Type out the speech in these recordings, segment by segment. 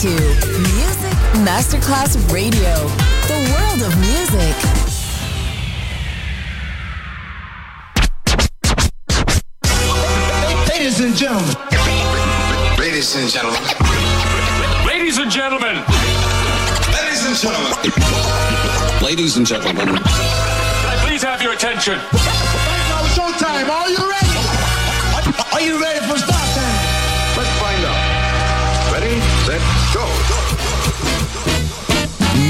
to Music Masterclass Radio, the world of music. Ladies and gentlemen. Ladies and gentlemen. Ladies and gentlemen. Ladies and gentlemen. Ladies and gentlemen. Please have your attention. Showtime. Are you ready? Are you ready for?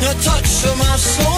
wanna touch my soul.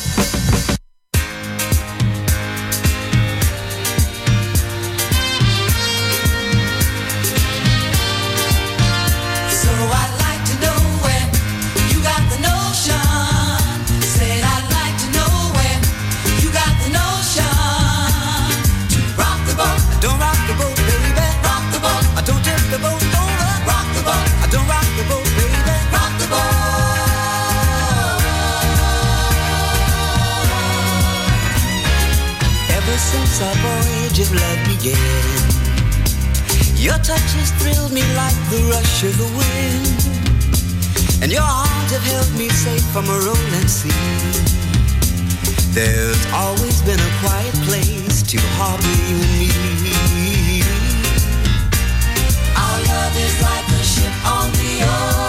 flood began. Your touches thrill me like the rush of the wind, and your arms have held me safe from a rolling sea. There's always been a quiet place to harbor you and me. Our love is like a ship on the ocean.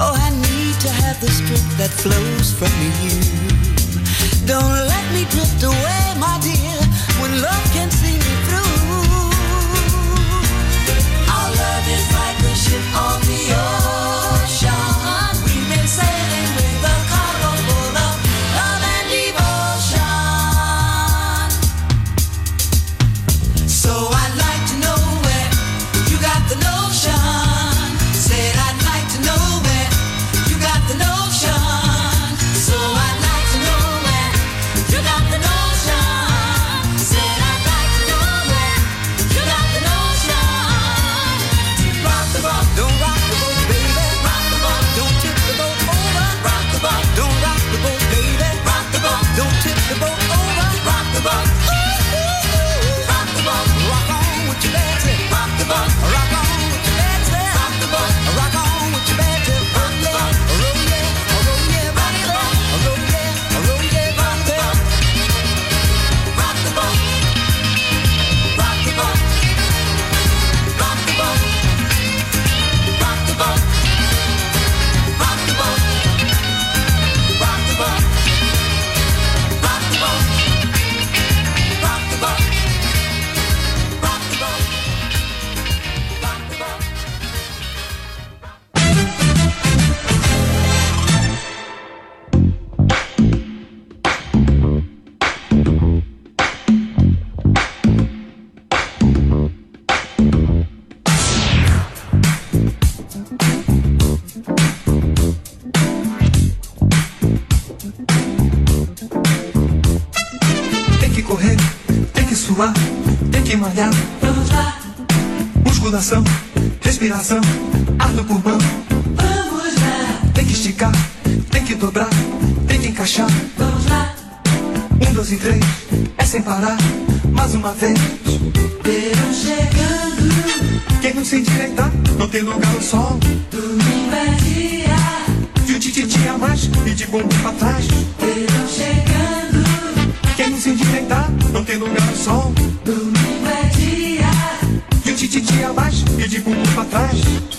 Oh, I need to have the strength that flows from you. Don't let me drift away, my dear, when love can see me through. Our love is like a ship on the ocean. chegando. Quem não é se endireitar, tá? não tem lugar no sol. Domingo é dia. De um tititi a mais e de bumbum pra trás. Verão chegando. Quem não é se endireitar, tá? não tem lugar no sol. Domingo é dia. De um tititi a mais e de bumbum pra trás.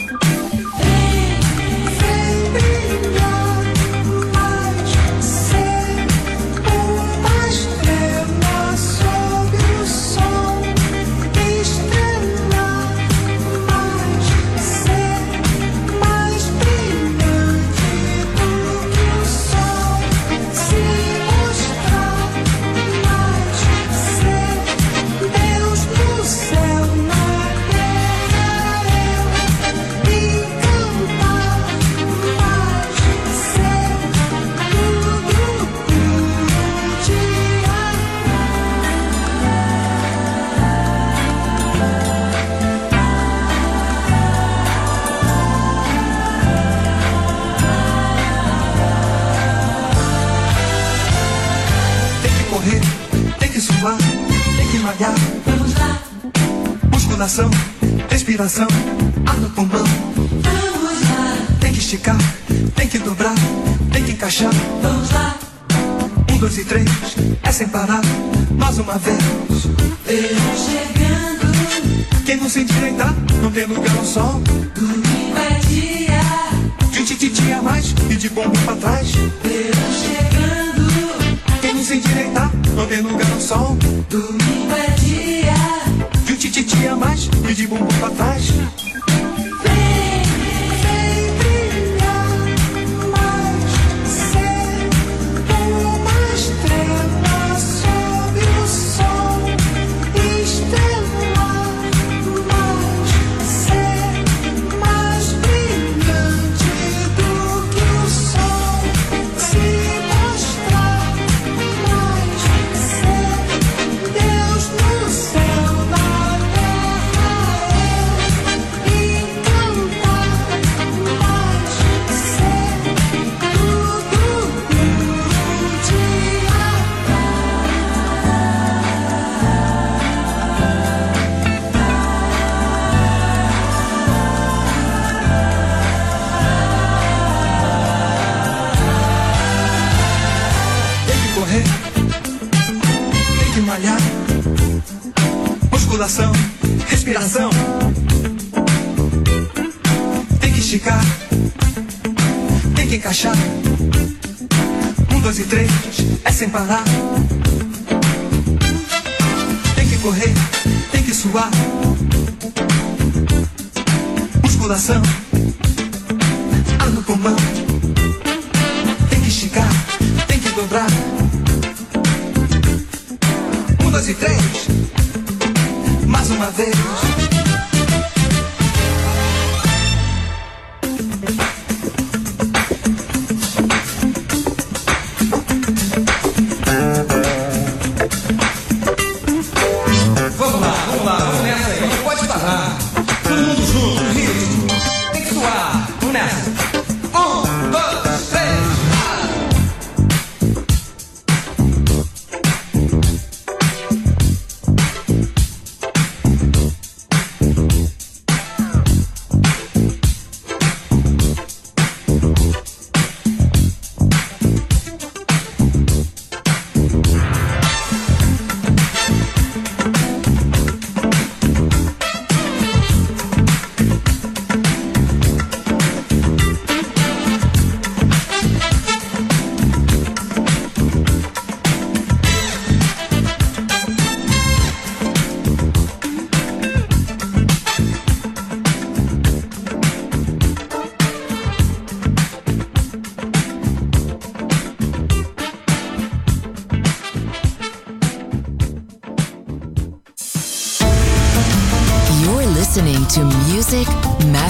Musculação, respiração, ar no pulmão. Vamos lá, Tem que esticar, tem que dobrar, tem que encaixar. vamos lá, Um, dois e três, é sem parar. Mais uma vez. verão chegando, Quem não se endireitar, não tem lugar ao sol. domingo é dia, De tititi a mais e de bumbum pra trás. verão chegando, Quem não se endireitar, não tem lugar ao sol. domingo é dia. De tititi a mais e de bumbum pra trás.